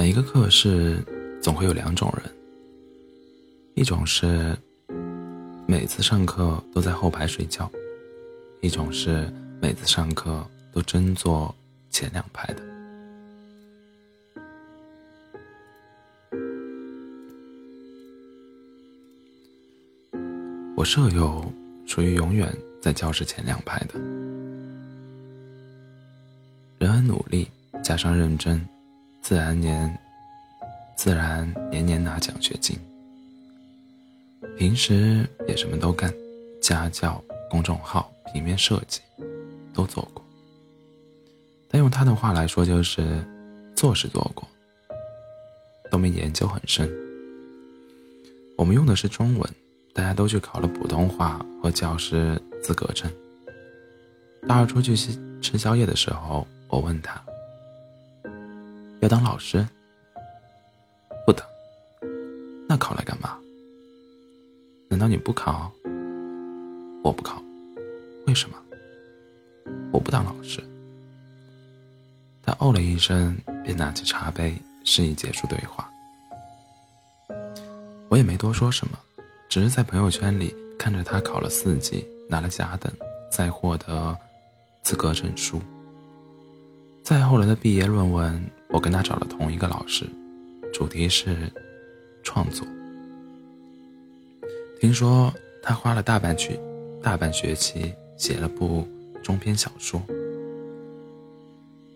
每一个课室总会有两种人，一种是每次上课都在后排睡觉，一种是每次上课都争坐前两排的。我舍友属于永远在教室前两排的，人很努力，加上认真。自然年，自然年年拿奖学金。平时也什么都干，家教、公众号、平面设计，都做过。但用他的话来说，就是做是做过，都没研究很深。我们用的是中文，大家都去考了普通话和教师资格证。大二出去吃吃宵夜的时候，我问他。要当老师？不当。那考来干嘛？难道你不考？我不考。为什么？我不当老师。他哦了一声，便拿起茶杯，示意结束对话。我也没多说什么，只是在朋友圈里看着他考了四级，拿了甲等，再获得资格证书。再后来的毕业论文。我跟他找了同一个老师，主题是创作。听说他花了大半学大半学期写了部中篇小说，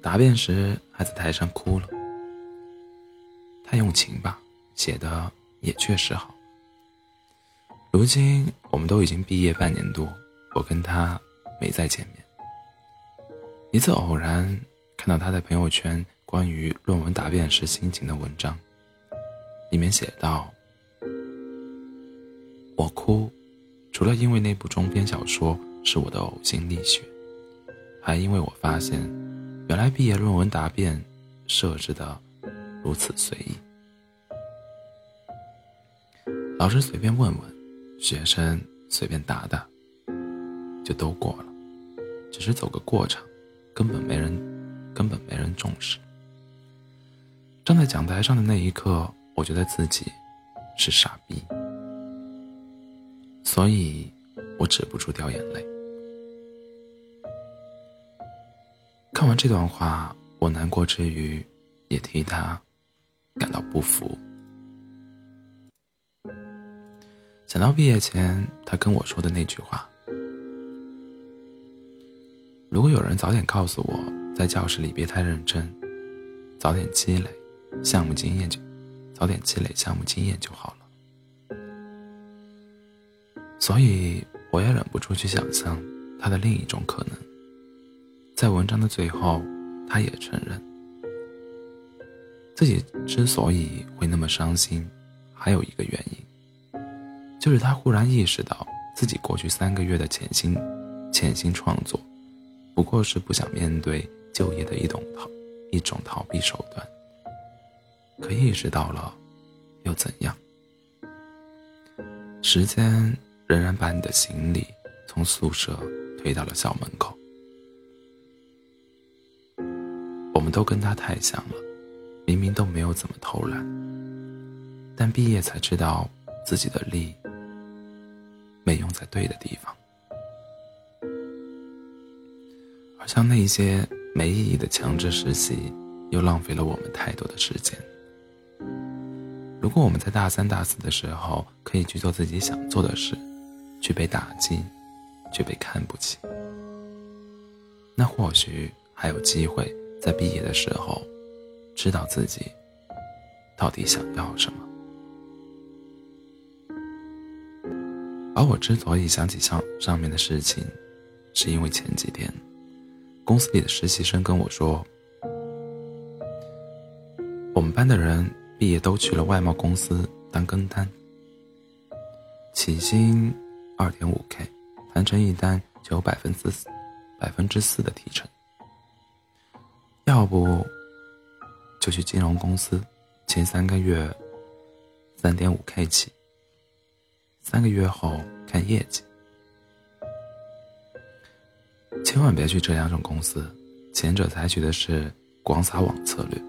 答辩时还在台上哭了。太用情吧，写的也确实好。如今我们都已经毕业半年多，我跟他没再见面。一次偶然看到他在朋友圈。关于论文答辩时心情的文章，里面写道：“我哭，除了因为那部中篇小说是我的呕心沥血，还因为我发现，原来毕业论文答辩设置的如此随意。老师随便问问，学生随便答答，就都过了，只是走个过场，根本没人，根本没人重视。”站在讲台上的那一刻，我觉得自己是傻逼，所以我止不住掉眼泪。看完这段话，我难过之余，也替他感到不服。想到毕业前他跟我说的那句话：“如果有人早点告诉我，在教室里别太认真，早点积累。”项目经验就早点积累项目经验就好了，所以我也忍不住去想象他的另一种可能。在文章的最后，他也承认自己之所以会那么伤心，还有一个原因，就是他忽然意识到自己过去三个月的潜心潜心创作，不过是不想面对就业的一种逃一种逃避手段。可意识到了，又怎样？时间仍然把你的行李从宿舍推到了校门口。我们都跟他太像了，明明都没有怎么偷懒，但毕业才知道自己的力没用在对的地方。而像那些没意义的强制实习，又浪费了我们太多的时间。如果我们在大三、大四的时候可以去做自己想做的事，去被打击，却被看不起，那或许还有机会在毕业的时候，知道自己到底想要什么。而我之所以想起上上面的事情，是因为前几天，公司里的实习生跟我说，我们班的人。毕业都去了外贸公司当跟单，起薪二点五 k，谈成一单就有百分之四百分之四的提成。要不就去金融公司，前三个月三点五 k 起，三个月后看业绩。千万别去这两种公司，前者采取的是广撒网策略，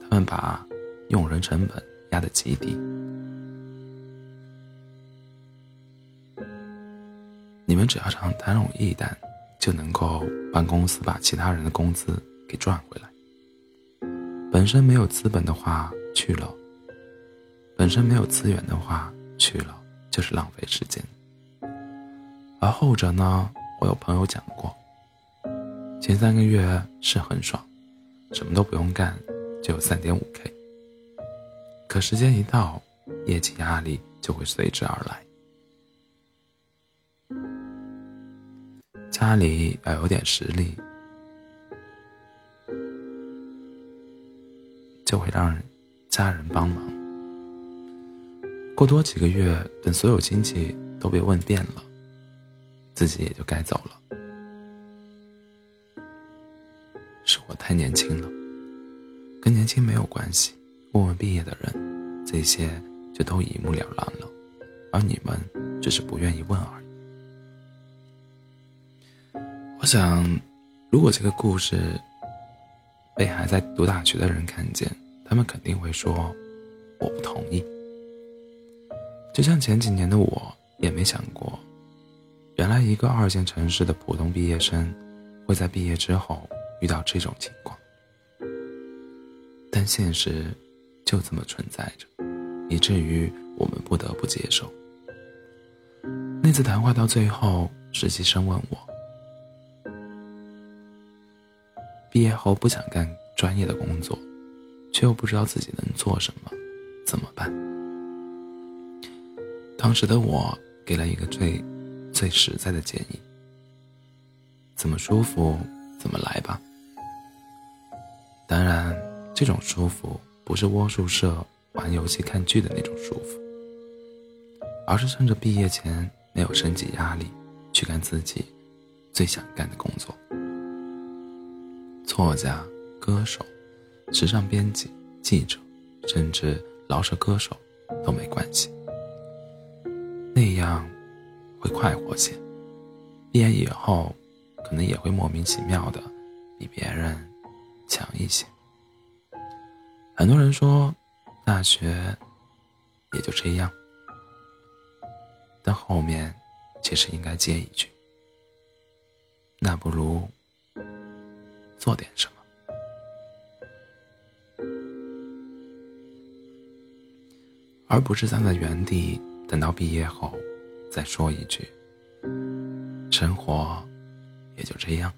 他们把。用人成本压得极低。你们只要常单容一单，就能够帮公司把其他人的工资给赚回来。本身没有资本的话去了，本身没有资源的话去了，就是浪费时间。而后者呢，我有朋友讲过，前三个月是很爽，什么都不用干，就有三点五 K。可时间一到，业绩压力就会随之而来。家里要有点实力，就会让家人帮忙。过多几个月，等所有亲戚都被问遍了，自己也就该走了。是我太年轻了，跟年轻没有关系。问问毕业的人，这些就都一目了然了，而你们只是不愿意问而已。我想，如果这个故事被还在读大学的人看见，他们肯定会说：“我不同意。”就像前几年的我，也没想过，原来一个二线城市的普通毕业生，会在毕业之后遇到这种情况。但现实就这么存在着，以至于我们不得不接受。那次谈话到最后，实习生问我。毕业后不想干专业的工作，却又不知道自己能做什么，怎么办？当时的我给了一个最最实在的建议：怎么舒服怎么来吧。当然，这种舒服不是窝宿舍玩游戏看剧的那种舒服，而是趁着毕业前没有升级压力，去干自己最想干的工作。作家、歌手、时尚编辑、记者，甚至饶舌歌手都没关系。那样会快活些。毕业以后，可能也会莫名其妙的比别人强一些。很多人说，大学也就这样，但后面其实应该接一句：那不如。做点什么，而不是站在原地等到毕业后再说一句：“生活也就这样。”